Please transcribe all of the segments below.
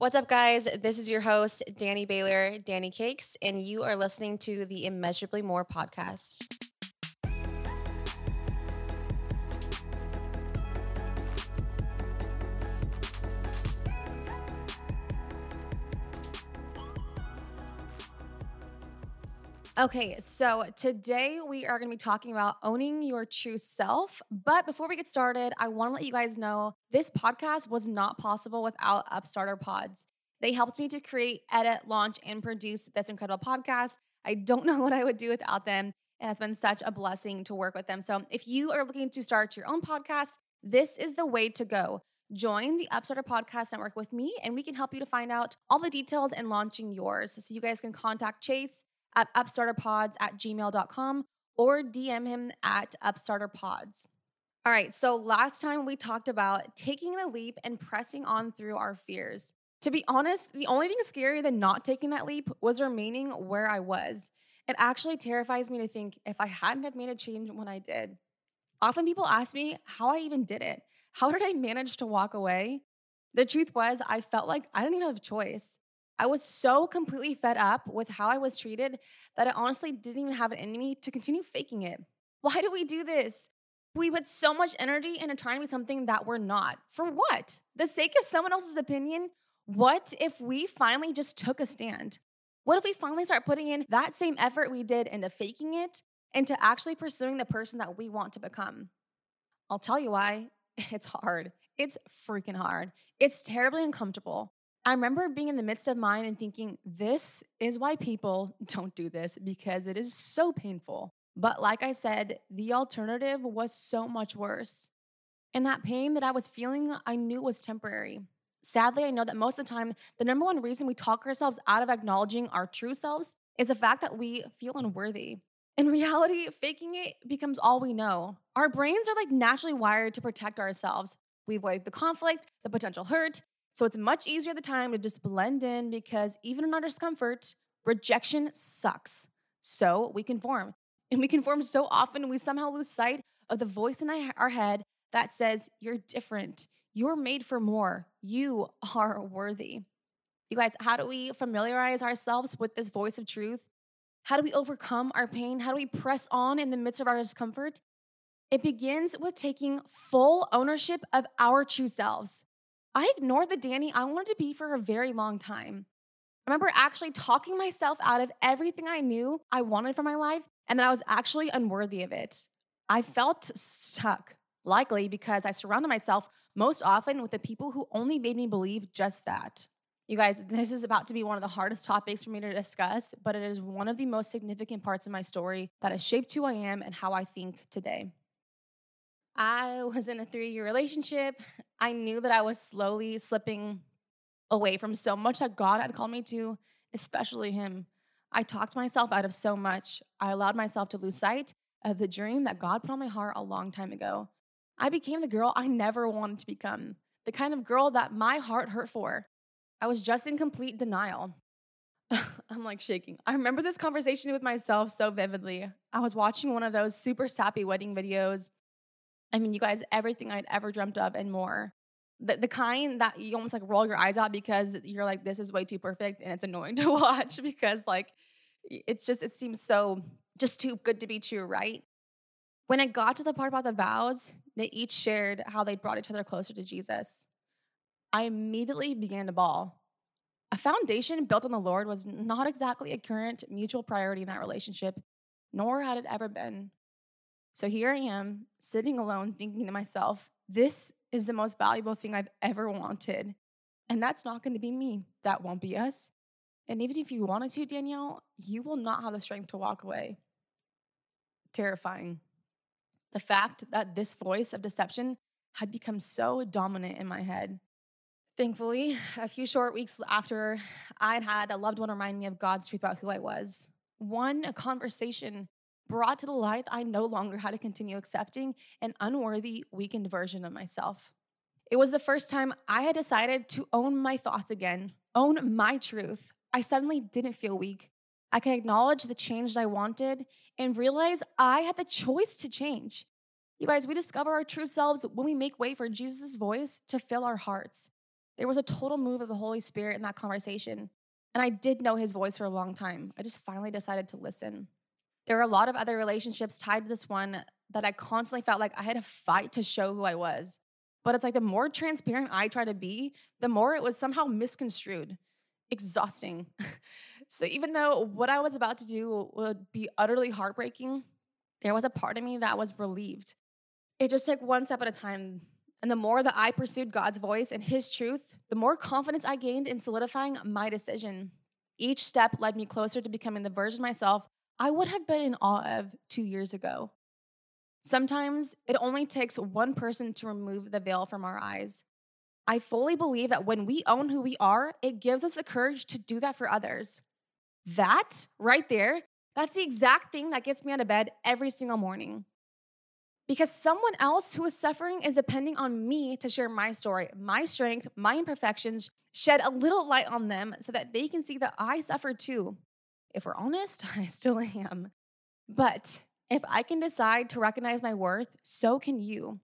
What's up, guys? This is your host, Danny Baylor, Danny Cakes, and you are listening to the Immeasurably More podcast. Okay, so today we are going to be talking about owning your true self. But before we get started, I want to let you guys know this podcast was not possible without Upstarter Pods. They helped me to create, edit, launch, and produce this incredible podcast. I don't know what I would do without them. It has been such a blessing to work with them. So if you are looking to start your own podcast, this is the way to go. Join the Upstarter Podcast Network with me, and we can help you to find out all the details in launching yours. So you guys can contact Chase at upstarterpods at gmail.com or DM him at upstarterpods. All right, so last time we talked about taking the leap and pressing on through our fears. To be honest, the only thing scarier than not taking that leap was remaining where I was. It actually terrifies me to think if I hadn't have made a change when I did. Often people ask me how I even did it. How did I manage to walk away? The truth was, I felt like I didn't even have a choice. I was so completely fed up with how I was treated that I honestly didn't even have it in me to continue faking it. Why do we do this? We put so much energy into trying to be something that we're not. For what? The sake of someone else's opinion? What if we finally just took a stand? What if we finally start putting in that same effort we did into faking it, into actually pursuing the person that we want to become? I'll tell you why. It's hard. It's freaking hard. It's terribly uncomfortable. I remember being in the midst of mine and thinking, this is why people don't do this because it is so painful. But like I said, the alternative was so much worse. And that pain that I was feeling, I knew was temporary. Sadly, I know that most of the time, the number one reason we talk ourselves out of acknowledging our true selves is the fact that we feel unworthy. In reality, faking it becomes all we know. Our brains are like naturally wired to protect ourselves. We avoid the conflict, the potential hurt, so it's much easier the time to just blend in because even in our discomfort, rejection sucks. So we conform. And we conform so often, we somehow lose sight of the voice in our head that says, You're different. You're made for more. You are worthy. You guys, how do we familiarize ourselves with this voice of truth? How do we overcome our pain? How do we press on in the midst of our discomfort? It begins with taking full ownership of our true selves. I ignored the Danny I wanted to be for a very long time. I remember actually talking myself out of everything I knew I wanted for my life and that I was actually unworthy of it. I felt stuck, likely because I surrounded myself most often with the people who only made me believe just that. You guys, this is about to be one of the hardest topics for me to discuss, but it is one of the most significant parts of my story that has shaped who I am and how I think today. I was in a three year relationship. I knew that I was slowly slipping away from so much that God had called me to, especially Him. I talked myself out of so much. I allowed myself to lose sight of the dream that God put on my heart a long time ago. I became the girl I never wanted to become, the kind of girl that my heart hurt for. I was just in complete denial. I'm like shaking. I remember this conversation with myself so vividly. I was watching one of those super sappy wedding videos I mean, you guys, everything I'd ever dreamt of and more. The, the kind that you almost like roll your eyes out because you're like, this is way too perfect and it's annoying to watch because like it's just, it seems so just too good to be true, right? When I got to the part about the vows, they each shared how they brought each other closer to Jesus. I immediately began to bawl. A foundation built on the Lord was not exactly a current mutual priority in that relationship, nor had it ever been. So here I am, sitting alone, thinking to myself, this is the most valuable thing I've ever wanted. And that's not going to be me. That won't be us. And even if you wanted to, Danielle, you will not have the strength to walk away. Terrifying. The fact that this voice of deception had become so dominant in my head. Thankfully, a few short weeks after I'd had a loved one remind me of God's truth about who I was, one a conversation brought to the light I no longer had to continue accepting an unworthy, weakened version of myself. It was the first time I had decided to own my thoughts again, own my truth. I suddenly didn't feel weak. I could acknowledge the change that I wanted and realize I had the choice to change. You guys, we discover our true selves when we make way for Jesus' voice to fill our hearts. There was a total move of the Holy Spirit in that conversation. And I did know his voice for a long time. I just finally decided to listen. There are a lot of other relationships tied to this one that I constantly felt like I had to fight to show who I was. But it's like the more transparent I try to be, the more it was somehow misconstrued. Exhausting. so even though what I was about to do would be utterly heartbreaking, there was a part of me that was relieved. It just took one step at a time. And the more that I pursued God's voice and His truth, the more confidence I gained in solidifying my decision. Each step led me closer to becoming the version of myself I would have been in awe of two years ago. Sometimes it only takes one person to remove the veil from our eyes. I fully believe that when we own who we are, it gives us the courage to do that for others. That right there, that's the exact thing that gets me out of bed every single morning. Because someone else who is suffering is depending on me to share my story, my strength, my imperfections, shed a little light on them so that they can see that I suffer too. If we're honest, I still am. But if I can decide to recognize my worth, so can you.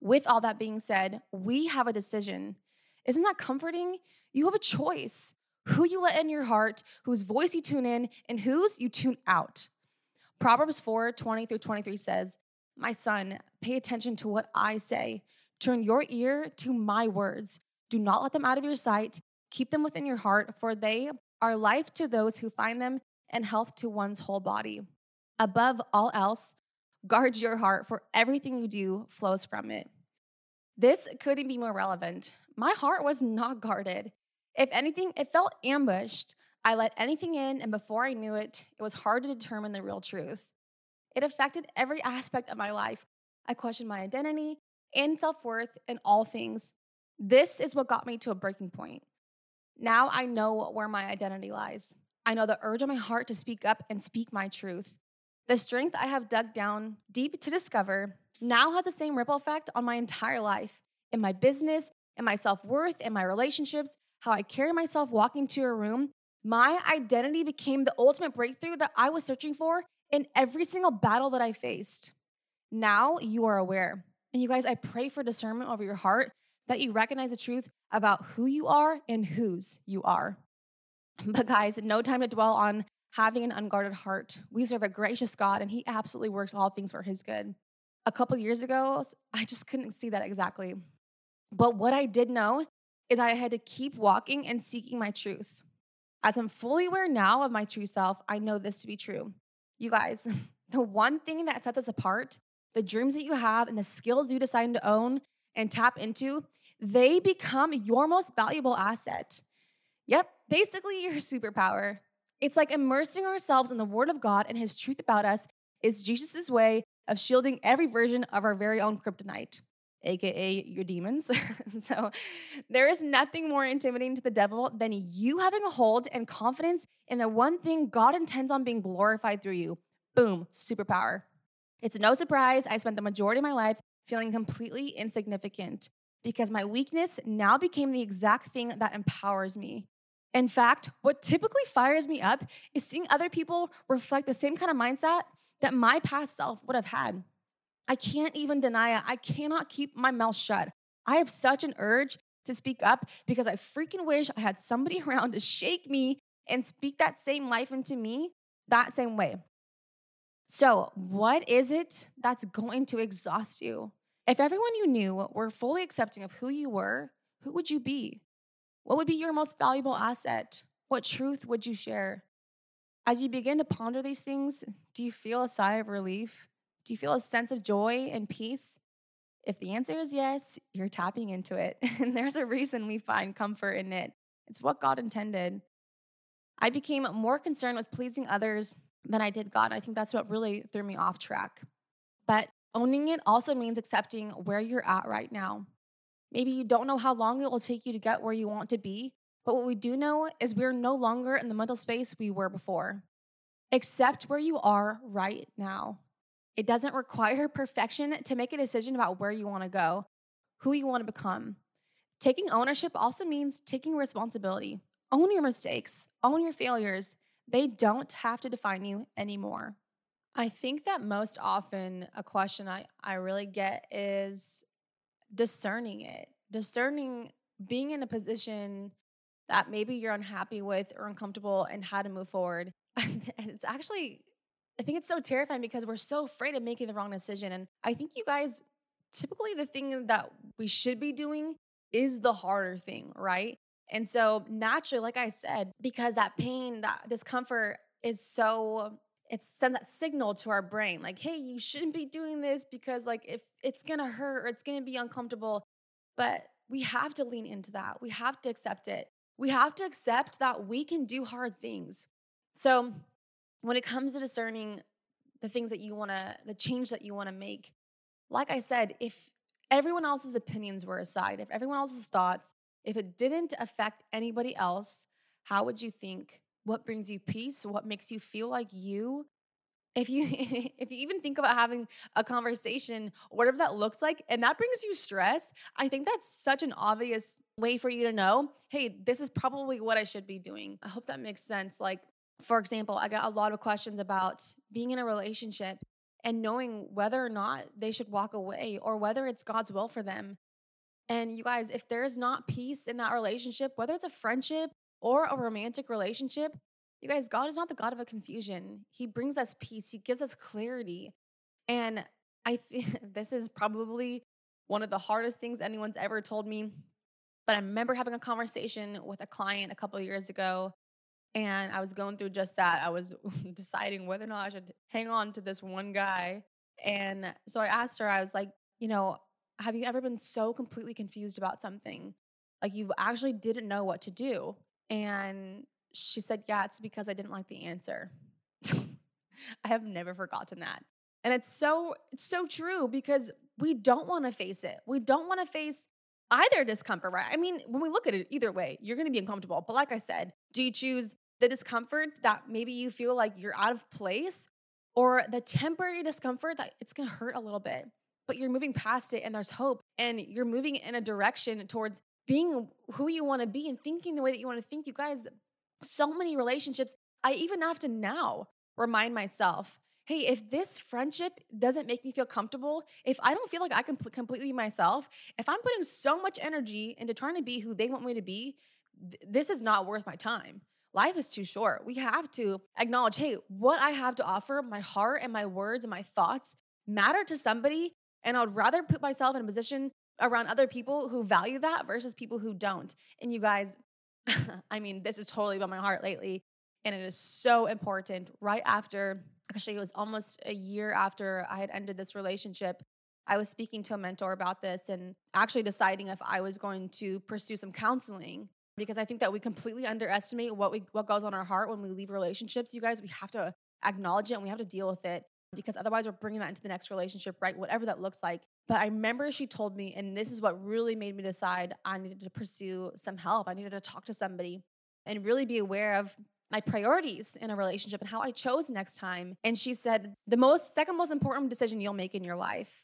With all that being said, we have a decision. Isn't that comforting? You have a choice who you let in your heart, whose voice you tune in, and whose you tune out. Proverbs 4 20 through 23 says, My son, pay attention to what I say. Turn your ear to my words. Do not let them out of your sight. Keep them within your heart, for they are life to those who find them and health to one's whole body. Above all else, guard your heart, for everything you do flows from it. This couldn't be more relevant. My heart was not guarded. If anything, it felt ambushed. I let anything in, and before I knew it, it was hard to determine the real truth. It affected every aspect of my life. I questioned my identity and self worth in all things. This is what got me to a breaking point. Now I know where my identity lies. I know the urge of my heart to speak up and speak my truth. The strength I have dug down deep to discover now has the same ripple effect on my entire life in my business, in my self worth, in my relationships, how I carry myself walking to a room. My identity became the ultimate breakthrough that I was searching for in every single battle that I faced. Now you are aware. And you guys, I pray for discernment over your heart that you recognize the truth about who you are and whose you are. But guys, no time to dwell on having an unguarded heart. We serve a gracious God and he absolutely works all things for his good. A couple years ago, I just couldn't see that exactly. But what I did know is I had to keep walking and seeking my truth. As I'm fully aware now of my true self, I know this to be true. You guys, the one thing that sets us apart, the dreams that you have and the skills you decide to own and tap into, they become your most valuable asset. Yep, basically your superpower. It's like immersing ourselves in the Word of God and His truth about us is Jesus' way of shielding every version of our very own kryptonite, aka your demons. so there is nothing more intimidating to the devil than you having a hold and confidence in the one thing God intends on being glorified through you. Boom, superpower. It's no surprise I spent the majority of my life feeling completely insignificant because my weakness now became the exact thing that empowers me. In fact, what typically fires me up is seeing other people reflect the same kind of mindset that my past self would have had. I can't even deny it. I cannot keep my mouth shut. I have such an urge to speak up because I freaking wish I had somebody around to shake me and speak that same life into me that same way. So, what is it that's going to exhaust you? If everyone you knew were fully accepting of who you were, who would you be? What would be your most valuable asset? What truth would you share? As you begin to ponder these things, do you feel a sigh of relief? Do you feel a sense of joy and peace? If the answer is yes, you're tapping into it. And there's a reason we find comfort in it. It's what God intended. I became more concerned with pleasing others than I did God. I think that's what really threw me off track. But owning it also means accepting where you're at right now. Maybe you don't know how long it will take you to get where you want to be, but what we do know is we're no longer in the mental space we were before. Accept where you are right now. It doesn't require perfection to make a decision about where you want to go, who you want to become. Taking ownership also means taking responsibility. Own your mistakes, own your failures. They don't have to define you anymore. I think that most often a question I, I really get is discerning it, discerning being in a position that maybe you're unhappy with or uncomfortable and how to move forward. it's actually, I think it's so terrifying because we're so afraid of making the wrong decision. And I think you guys, typically the thing that we should be doing is the harder thing, right? And so naturally, like I said, because that pain, that discomfort is so it sends that signal to our brain like hey you shouldn't be doing this because like if it's gonna hurt or it's gonna be uncomfortable. But we have to lean into that. We have to accept it. We have to accept that we can do hard things. So when it comes to discerning the things that you want to the change that you want to make like i said if everyone else's opinions were aside if everyone else's thoughts if it didn't affect anybody else how would you think what brings you peace, what makes you feel like you. If you if you even think about having a conversation, whatever that looks like, and that brings you stress, I think that's such an obvious way for you to know, hey, this is probably what I should be doing. I hope that makes sense. Like, for example, I got a lot of questions about being in a relationship and knowing whether or not they should walk away or whether it's God's will for them. And you guys, if there's not peace in that relationship, whether it's a friendship or a romantic relationship, you guys, God is not the God of a confusion. He brings us peace, He gives us clarity. And I think this is probably one of the hardest things anyone's ever told me. But I remember having a conversation with a client a couple years ago, and I was going through just that. I was deciding whether or not I should hang on to this one guy. And so I asked her, I was like, you know, have you ever been so completely confused about something? Like you actually didn't know what to do? And she said, Yeah, it's because I didn't like the answer. I have never forgotten that. And it's so it's so true because we don't want to face it. We don't want to face either discomfort, right? I mean, when we look at it either way, you're going to be uncomfortable. But like I said, do you choose the discomfort that maybe you feel like you're out of place or the temporary discomfort that it's going to hurt a little bit, but you're moving past it and there's hope and you're moving in a direction towards being who you want to be and thinking the way that you want to think. You guys, so many relationships, I even have to now remind myself hey, if this friendship doesn't make me feel comfortable, if I don't feel like I can pl- completely myself, if I'm putting so much energy into trying to be who they want me to be, th- this is not worth my time. Life is too short. We have to acknowledge, hey, what I have to offer, my heart and my words and my thoughts matter to somebody. And I would rather put myself in a position around other people who value that versus people who don't. And you guys, I mean, this is totally about my heart lately. And it is so important. Right after, actually, it was almost a year after I had ended this relationship. I was speaking to a mentor about this and actually deciding if I was going to pursue some counseling because I think that we completely underestimate what we what goes on our heart when we leave relationships. You guys, we have to acknowledge it and we have to deal with it because otherwise we're bringing that into the next relationship, right? Whatever that looks like. But I remember she told me, and this is what really made me decide I needed to pursue some help. I needed to talk to somebody and really be aware of my priorities in a relationship and how I chose next time. And she said, the most second most important decision you'll make in your life,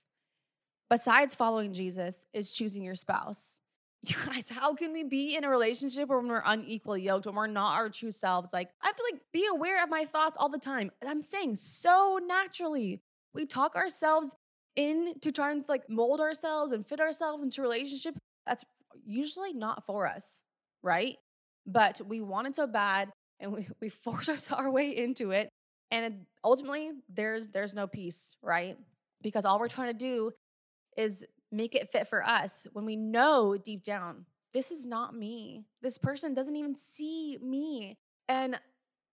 besides following Jesus, is choosing your spouse. You guys, how can we be in a relationship when we're unequally yoked, when we're not our true selves? Like, I have to like be aware of my thoughts all the time. And I'm saying so naturally. We talk ourselves into trying to like mold ourselves and fit ourselves into relationship. That's usually not for us, right? But we want it so bad and we, we force our way into it. And ultimately, there's there's no peace, right? Because all we're trying to do is make it fit for us when we know deep down, this is not me. This person doesn't even see me. And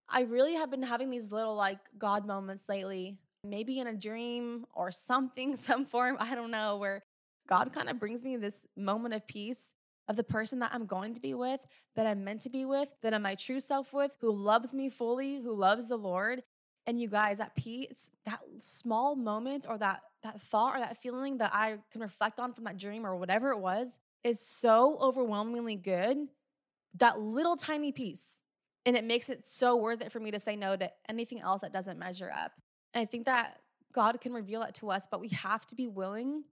I really have been having these little like God moments lately, maybe in a dream or something, some form, I don't know, where God kind of brings me this moment of peace of the person that I'm going to be with, that I'm meant to be with, that I'm my true self with, who loves me fully, who loves the Lord. And you guys, that peace, that small moment or that that thought or that feeling that I can reflect on from that dream or whatever it was is so overwhelmingly good. That little tiny peace. And it makes it so worth it for me to say no to anything else that doesn't measure up. And I think that God can reveal that to us, but we have to be willing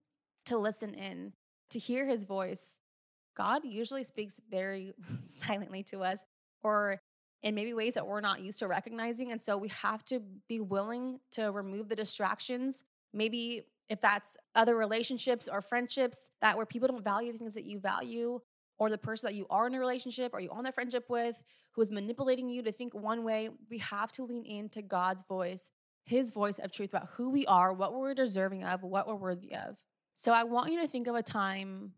to listen in, to hear his voice. God usually speaks very silently to us or in maybe ways that we're not used to recognizing. And so we have to be willing to remove the distractions. Maybe if that's other relationships or friendships that where people don't value things that you value, or the person that you are in a relationship or you on that friendship with who is manipulating you to think one way, we have to lean into God's voice, his voice of truth about who we are, what we're deserving of, what we're worthy of. So I want you to think of a time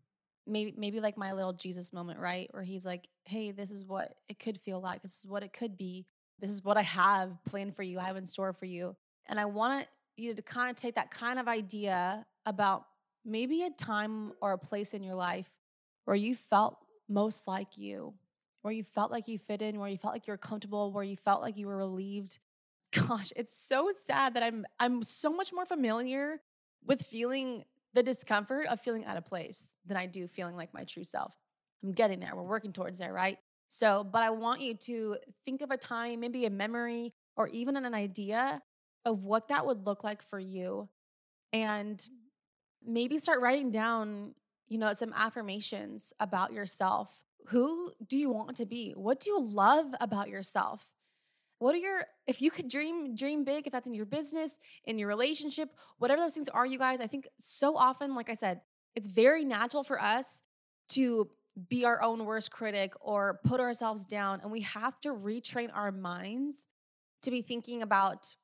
maybe maybe like my little Jesus moment, right? Where he's like, "Hey, this is what it could feel like. This is what it could be. This is what I have planned for you. I have in store for you." And I want you to kind of take that kind of idea about maybe a time or a place in your life where you felt most like you, where you felt like you fit in, where you felt like you were comfortable, where you felt like you were relieved. Gosh, it's so sad that I'm I'm so much more familiar with feeling the discomfort of feeling out of place than I do feeling like my true self. I'm getting there. We're working towards there, right? So, but I want you to think of a time, maybe a memory, or even an idea of what that would look like for you. And maybe start writing down, you know, some affirmations about yourself. Who do you want to be? What do you love about yourself? What are your if you could dream dream big if that's in your business, in your relationship, whatever those things are you guys, I think so often like I said, it's very natural for us to be our own worst critic or put ourselves down and we have to retrain our minds to be thinking about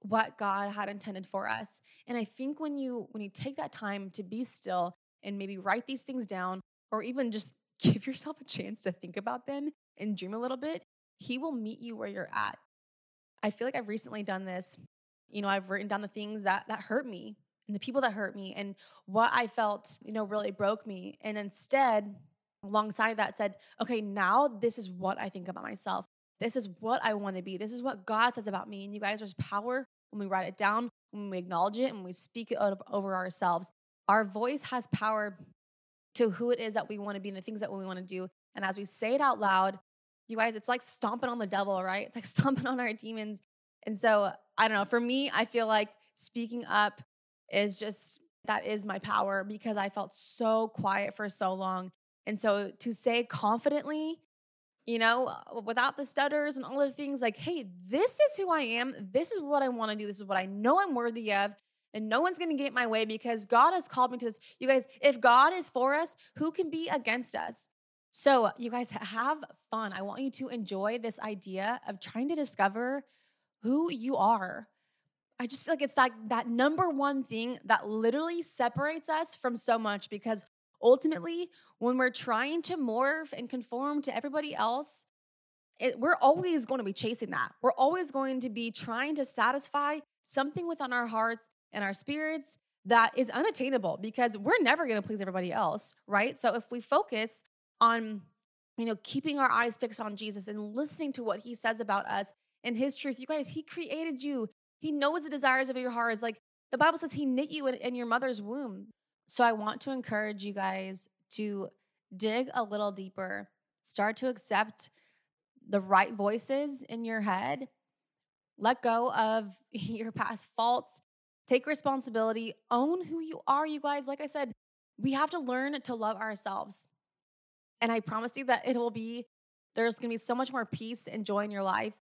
what God had intended for us. And I think when you when you take that time to be still and maybe write these things down or even just give yourself a chance to think about them and dream a little bit, he will meet you where you're at. I feel like I've recently done this. You know, I've written down the things that that hurt me and the people that hurt me and what I felt, you know, really broke me. And instead, alongside that said, okay, now this is what I think about myself. This is what I want to be. This is what God says about me. And you guys, there's power when we write it down, when we acknowledge it, and we speak it over ourselves. Our voice has power to who it is that we want to be and the things that we want to do. And as we say it out loud, you guys, it's like stomping on the devil, right? It's like stomping on our demons. And so, I don't know, for me, I feel like speaking up is just that is my power because I felt so quiet for so long. And so to say confidently, you know, uh, without the stutters and all the things like, hey, this is who I am. This is what I want to do. This is what I know I'm worthy of. And no one's going to get my way because God has called me to this. You guys, if God is for us, who can be against us? So, you guys have fun. I want you to enjoy this idea of trying to discover who you are. I just feel like it's that that number one thing that literally separates us from so much because ultimately when we're trying to morph and conform to everybody else, it, we're always going to be chasing that. We're always going to be trying to satisfy something within our hearts and our spirits that is unattainable because we're never going to please everybody else, right? So if we focus on you know keeping our eyes fixed on Jesus and listening to what he says about us and his truth. You guys, he created you. He knows the desires of your hearts. Like the Bible says he knit you in, in your mother's womb. So I want to encourage you guys to dig a little deeper. Start to accept the right voices in your head. Let go of your past faults. Take responsibility. Own who you are, you guys. Like I said, we have to learn to love ourselves. And I promise you that it will be, there's gonna be so much more peace and joy in your life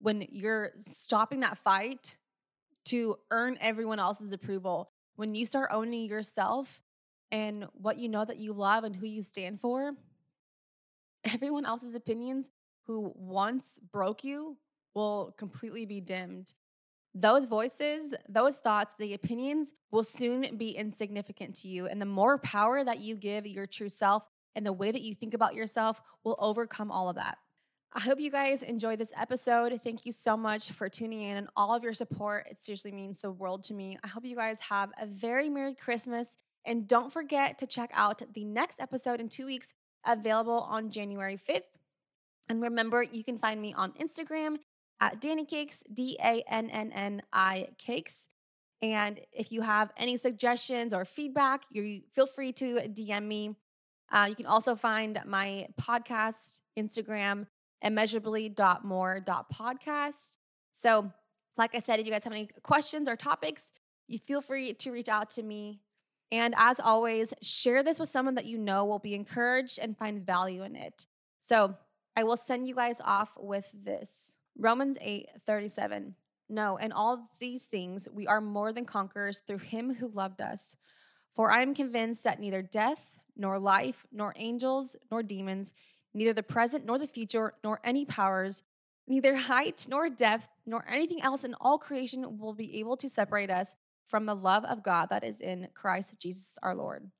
when you're stopping that fight to earn everyone else's approval. When you start owning yourself and what you know that you love and who you stand for, everyone else's opinions who once broke you will completely be dimmed. Those voices, those thoughts, the opinions will soon be insignificant to you. And the more power that you give your true self, and the way that you think about yourself will overcome all of that. I hope you guys enjoyed this episode. Thank you so much for tuning in and all of your support. It seriously means the world to me. I hope you guys have a very Merry Christmas. And don't forget to check out the next episode in two weeks, available on January 5th. And remember, you can find me on Instagram at Danny Cakes, D A N N N I Cakes. And if you have any suggestions or feedback, you feel free to DM me. Uh, you can also find my podcast Instagram immeasurably.more.podcast. So, like I said, if you guys have any questions or topics, you feel free to reach out to me. And as always, share this with someone that you know will be encouraged and find value in it. So, I will send you guys off with this Romans 8 37. No, in all these things, we are more than conquerors through him who loved us. For I am convinced that neither death, nor life, nor angels, nor demons, neither the present nor the future, nor any powers, neither height nor depth, nor anything else in all creation will be able to separate us from the love of God that is in Christ Jesus our Lord.